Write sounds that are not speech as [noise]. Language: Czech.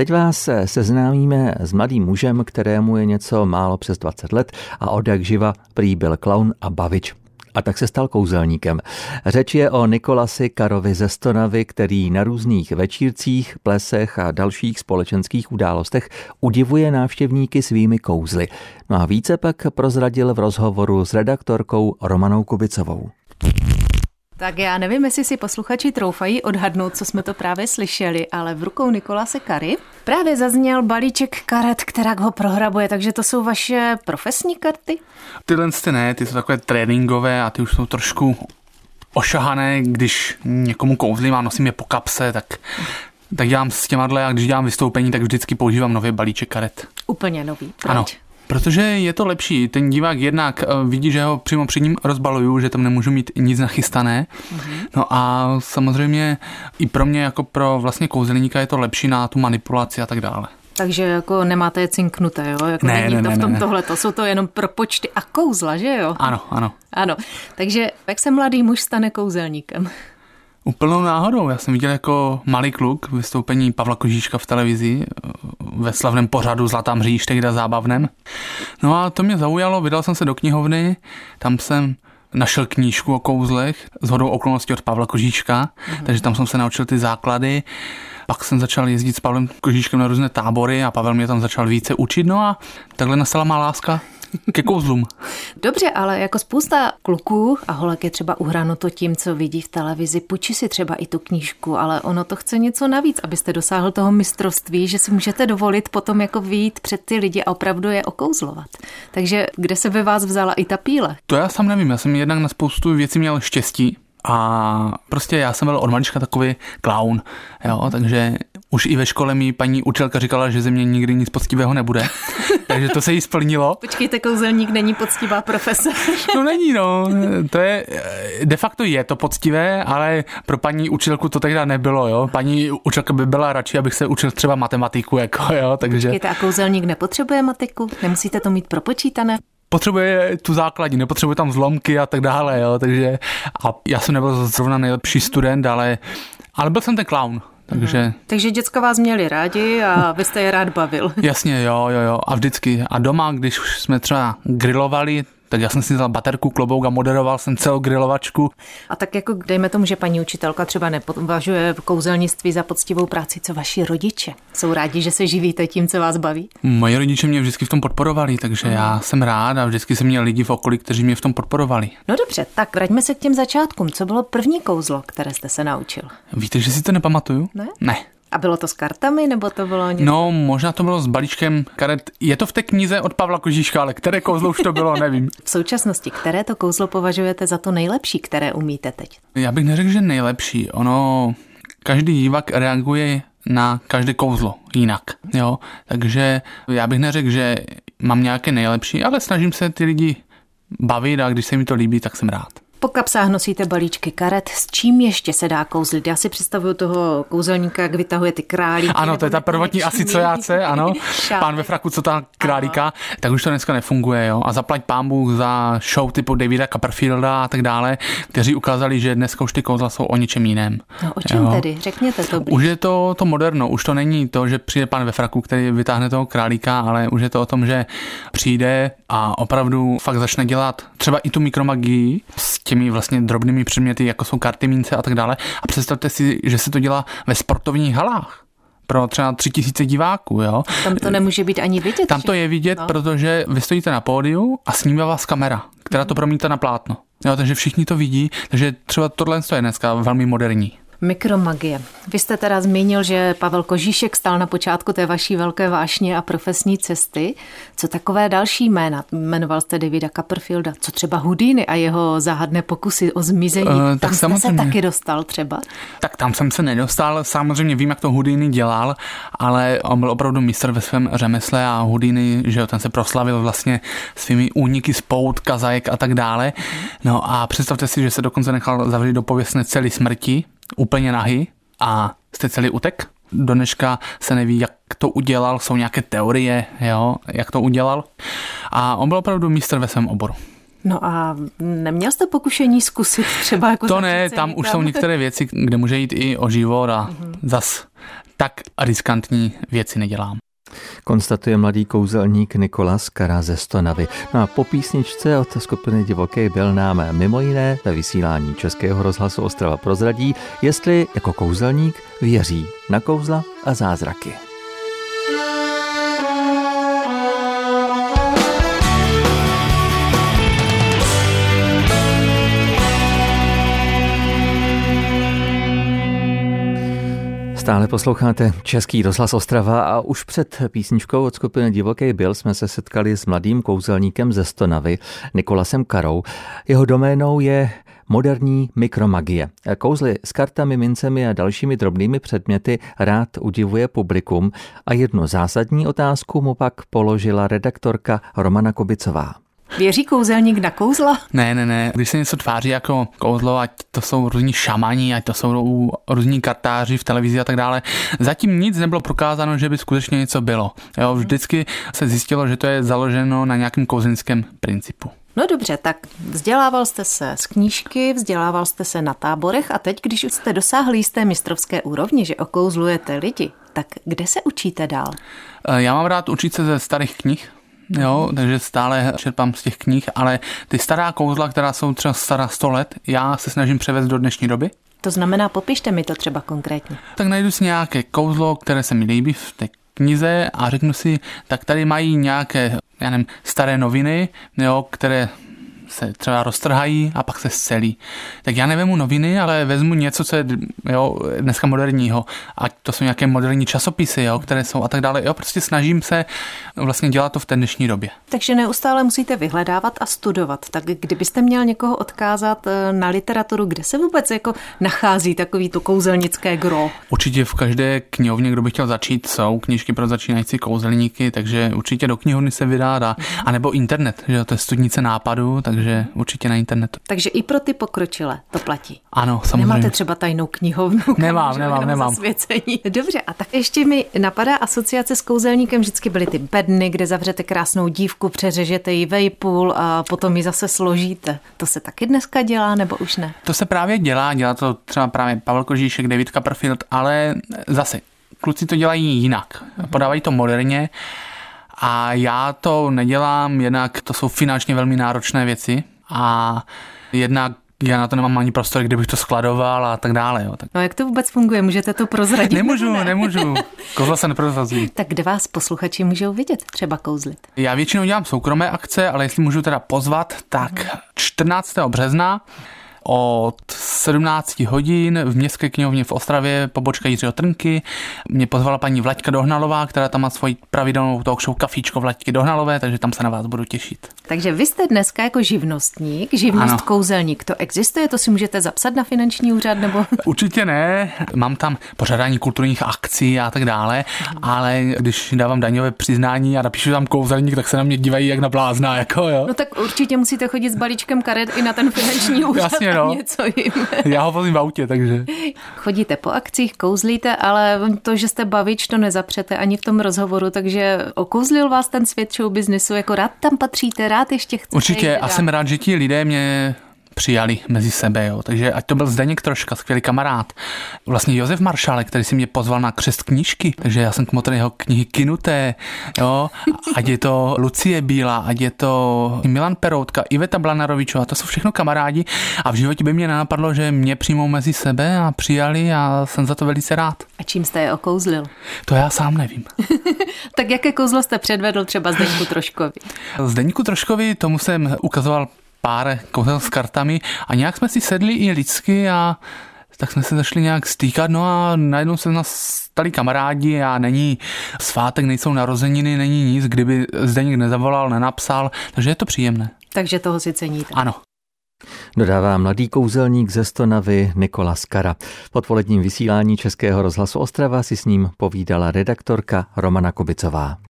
Teď vás seznámíme s mladým mužem, kterému je něco málo přes 20 let a od jak živa prý byl klaun a bavič a tak se stal kouzelníkem. Řeč je o Nikolasi Karovi ze Stonavy, který na různých večírcích, plesech a dalších společenských událostech udivuje návštěvníky svými kouzly. No a více pak prozradil v rozhovoru s redaktorkou Romanou Kubicovou. Tak já nevím, jestli si posluchači troufají odhadnout, co jsme to právě slyšeli, ale v rukou Nikolase Kary právě zazněl balíček karet, která ho prohrabuje, takže to jsou vaše profesní karty? Tyhle ty ne, ty jsou takové tréninkové a ty už jsou trošku ošahané, když někomu kouzlím a nosím je po kapse, tak tak dělám s těma a když dělám vystoupení, tak vždycky používám nový balíček karet. Úplně nový. Proč? Ano. Protože je to lepší. Ten divák jednak eh, vidí, že ho přímo před ním rozbaluju, že tam nemůžu mít nic nachystané. Mm-hmm. No a samozřejmě i pro mě jako pro vlastně kouzelníka je to lepší na tu manipulaci a tak dále. Takže jako nemáte je cinknuté, jo? Jako ne, není ne, to ne, v tom tohle, to jsou to jenom pro počty a kouzla, že jo? Ano, ano. Ano, takže jak se mladý muž stane kouzelníkem? Úplnou náhodou. Já jsem viděl jako malý kluk vystoupení Pavla Kožíška v televizi ve slavném pořadu Zlatá mříž, tehdy zábavném. No a to mě zaujalo, vydal jsem se do knihovny, tam jsem našel knížku o kouzlech s hodou okolností od Pavla Kožíčka, mm-hmm. takže tam jsem se naučil ty základy. Pak jsem začal jezdit s Pavlem Kožíčkem na různé tábory a Pavel mě tam začal více učit. No a takhle nastala má láska ke kouzlům. Dobře, ale jako spousta kluků a holek je třeba uhranuto tím, co vidí v televizi, půjči si třeba i tu knížku, ale ono to chce něco navíc, abyste dosáhl toho mistrovství, že si můžete dovolit potom jako vyjít před ty lidi a opravdu je okouzlovat. Takže kde se ve vás vzala i ta píle? To já sám nevím, já jsem jednak na spoustu věcí měl štěstí, a prostě já jsem byl od malička takový clown, jo, takže už i ve škole mi paní učitelka říkala, že ze mě nikdy nic poctivého nebude. [laughs] Takže to se jí splnilo. Počkejte, kouzelník není poctivá profese. [laughs] no není, no. To je, de facto je to poctivé, ale pro paní učitelku to tehdy nebylo, jo. Paní učitelka by byla radši, abych se učil třeba matematiku, jako, jo, takže. Počkejte, a kouzelník nepotřebuje matiku? Nemusíte to mít propočítané? potřebuje tu základní, nepotřebuje tam zlomky a tak dále, jo, takže a já jsem nebyl zrovna nejlepší student, ale, ale byl jsem ten clown, takže... Hmm. Takže děcka vás měli rádi a vy jste je rád bavil. Jasně, jo, jo, jo. A vždycky. A doma, když už jsme třeba grilovali, tak já jsem si vzal baterku, klobouk a moderoval jsem celou grilovačku. A tak jako dejme tomu, že paní učitelka třeba nepovažuje kouzelnictví za poctivou práci, co vaši rodiče? Jsou rádi, že se živíte tím, co vás baví? Moji rodiče mě vždycky v tom podporovali, takže mm. já jsem rád a vždycky jsem měl lidi v okolí, kteří mě v tom podporovali. No dobře, tak vraťme se k těm začátkům. Co bylo první kouzlo, které jste se naučil? Víte, že si to nepamatuju? Ne? Ne. A bylo to s kartami, nebo to bylo něco? No, možná to bylo s balíčkem karet. Je to v té knize od Pavla Kožíška, ale které kouzlo už to bylo, nevím. [laughs] v současnosti, které to kouzlo považujete za to nejlepší, které umíte teď? Já bych neřekl, že nejlepší. Ono, každý divák reaguje na každé kouzlo jinak. Jo? Takže já bych neřekl, že mám nějaké nejlepší, ale snažím se ty lidi bavit a když se mi to líbí, tak jsem rád. Po kapsách nosíte balíčky karet. S čím ještě se dá kouzlit? Já si představuju toho kouzelníka, jak vytahuje ty králíky. Ano, to je ta prvotní asociace, [laughs] ano. Pán ve fraku, co ta králíka, ano. tak už to dneska nefunguje, jo. A zaplať pán Bůh za show typu Davida Copperfielda a tak dále, kteří ukázali, že dneska už ty kouzla jsou o něčem jiném. No o čem jo. tedy? Řekněte to. Blíž. Už je to, to moderno, už to není to, že přijde pán ve fraku, který vytáhne toho králíka, ale už je to o tom, že přijde a opravdu fakt začne dělat třeba i tu mikromagii s těmi vlastně drobnými předměty, jako jsou karty, mince a tak dále. A představte si, že se to dělá ve sportovních halách pro třeba tři tisíce diváků. Jo? Tam to nemůže být ani vidět. Tam to je vidět, no. protože vy stojíte na pódiu a snímá vás kamera, která to promítá na plátno. Jo, takže všichni to vidí, takže třeba tohle je dneska velmi moderní. Mikromagie. Vy jste teda zmínil, že Pavel Kožíšek stál na počátku té vaší velké vášně a profesní cesty. Co takové další jména? Jmenoval jste Davida Copperfielda. Co třeba Houdini a jeho záhadné pokusy o zmizení? Uh, tam tak jste se taky dostal třeba? Tak tam jsem se nedostal. Samozřejmě vím, jak to Houdini dělal, ale on byl opravdu mistr ve svém řemesle a Houdini, že jo, ten se proslavil vlastně svými úniky z pout, kazajek a tak dále. No a představte si, že se dokonce nechal zavřít do pověstné celý smrti, úplně nahý a jste celý utek. Do dneška se neví, jak to udělal, jsou nějaké teorie, jo, jak to udělal. A on byl opravdu mistr ve svém oboru. No a neměl jste pokušení zkusit třeba jako To ne, tam už jsou některé věci, kde může jít i o život a mm-hmm. zas tak riskantní věci nedělám. Konstatuje mladý kouzelník Nikolas Kara ze Stonavy. No a po písničce od skupiny Divoký byl nám mimo jiné ve vysílání Českého rozhlasu Ostrava prozradí, jestli jako kouzelník věří na kouzla a zázraky. Stále posloucháte Český rozhlas Ostrava a už před písničkou od skupiny Divoký byl jsme se setkali s mladým kouzelníkem ze Stonavy, Nikolasem Karou. Jeho doménou je moderní mikromagie. Kouzly s kartami, mincemi a dalšími drobnými předměty rád udivuje publikum a jednu zásadní otázku mu pak položila redaktorka Romana Kobicová. Věří kouzelník na kouzla? Ne, ne, ne. Když se něco tváří jako kouzlo, ať to jsou různí šamani, ať to jsou různí kartáři v televizi a tak dále, zatím nic nebylo prokázáno, že by skutečně něco bylo. Jo, vždycky se zjistilo, že to je založeno na nějakém kouzelnickém principu. No dobře, tak vzdělával jste se z knížky, vzdělával jste se na táborech a teď, když už jste dosáhli jisté mistrovské úrovni, že okouzlujete lidi, tak kde se učíte dál? Eh, já mám rád učit se ze starých knih, jo, takže stále čerpám z těch knih, ale ty stará kouzla, která jsou třeba stará 100 let, já se snažím převést do dnešní doby. To znamená, popište mi to třeba konkrétně. Tak najdu si nějaké kouzlo, které se mi líbí v té knize a řeknu si, tak tady mají nějaké, já nevím, staré noviny, jo, které se třeba roztrhají a pak se scelí. Tak já nevemu noviny, ale vezmu něco, co je jo, dneska moderního. Ať to jsou nějaké moderní časopisy, jo, které jsou a tak dále. Jo, prostě snažím se vlastně dělat to v té dnešní době. Takže neustále musíte vyhledávat a studovat. Tak kdybyste měl někoho odkázat eh, na literaturu, kde se vůbec jako nachází takový to kouzelnické gro? Určitě v každé knihovně, kdo by chtěl začít, jsou knižky pro začínající kouzelníky, takže určitě do knihovny se vydá, a, a nebo internet, že to je studnice nápadu, takže takže určitě na internetu. Takže i pro ty pokročilé to platí. Ano, samozřejmě. Nemáte třeba tajnou knihovnu? Nemám, nemám, nemám. Zasvěcení. [laughs] Dobře, a tak ještě mi napadá asociace s kouzelníkem. Vždycky byly ty bedny, kde zavřete krásnou dívku, přeřežete ji vejpůl a potom ji zase složíte. To se taky dneska dělá, nebo už ne? To se právě dělá, dělá to třeba právě Pavel Kožíšek, David Copperfield, ale zase kluci to dělají jinak. Podávají to moderně a já to nedělám, jednak to jsou finančně velmi náročné věci a jednak já na to nemám ani prostor, kdybych to skladoval a tak dále. Jo. Tak. No jak to vůbec funguje? Můžete to prozradit? Nemůžu, ne? nemůžu. Kozla se neprozrazí. tak kde vás posluchači můžou vidět třeba kouzlit? Já většinou dělám soukromé akce, ale jestli můžu teda pozvat, tak 14. března od 17 hodin v Městské knihovně v Ostravě, pobočka Jiřího Trnky. Mě pozvala paní Vlaďka Dohnalová, která tam má svoji pravidelnou talk show Kafíčko Vlaďky Dohnalové, takže tam se na vás budu těšit. Takže vy jste dneska jako živnostník, živnost ano. kouzelník. To existuje? To si můžete zapsat na finanční úřad? nebo? [laughs] Určitě ne. Mám tam pořádání kulturních akcí a tak dále, ale když dávám daňové přiznání a napíšu tam kouzelník, tak se na mě dívají jak na blázna. Jako, jo. No tak určitě musíte chodit s balíčkem karet i na ten finanční [laughs] úřad. Jasně, no. něco jim. Já ho vozím v autě, takže. Chodíte po akcích, kouzlíte, ale to, že jste bavič, to nezapřete ani v tom rozhovoru, takže okouzlil vás ten svět show businessu, jako rád tam patříte, rád ještě chcete. Určitě a jsem rád, že ti lidé mě přijali mezi sebe. Jo. Takže ať to byl Zdeněk Troška, skvělý kamarád. Vlastně Josef Maršálek, který si mě pozval na křest knížky, takže já jsem kmotr jeho knihy Kinuté, jo. ať je to Lucie Bílá, ať je to Milan Peroutka, Iveta Blanarovičová, to jsou všechno kamarádi a v životě by mě napadlo, že mě přijmou mezi sebe a přijali a jsem za to velice rád. A čím jste je okouzlil? To já sám nevím. [laughs] tak jaké kouzlo jste předvedl třeba Zdeňku Troškovi? Zdeňku Troškovi tomu jsem ukazoval pár kouzel s kartami a nějak jsme si sedli i lidsky a tak jsme se zašli nějak stýkat, no a najednou se nás stali kamarádi a není svátek, nejsou narozeniny, není nic, kdyby zde někdo nezavolal, nenapsal, takže je to příjemné. Takže toho si ceníte. Ano. Dodává mladý kouzelník ze Stonavy Nikola Skara. V odpoledním vysílání Českého rozhlasu Ostrava si s ním povídala redaktorka Romana Kubicová.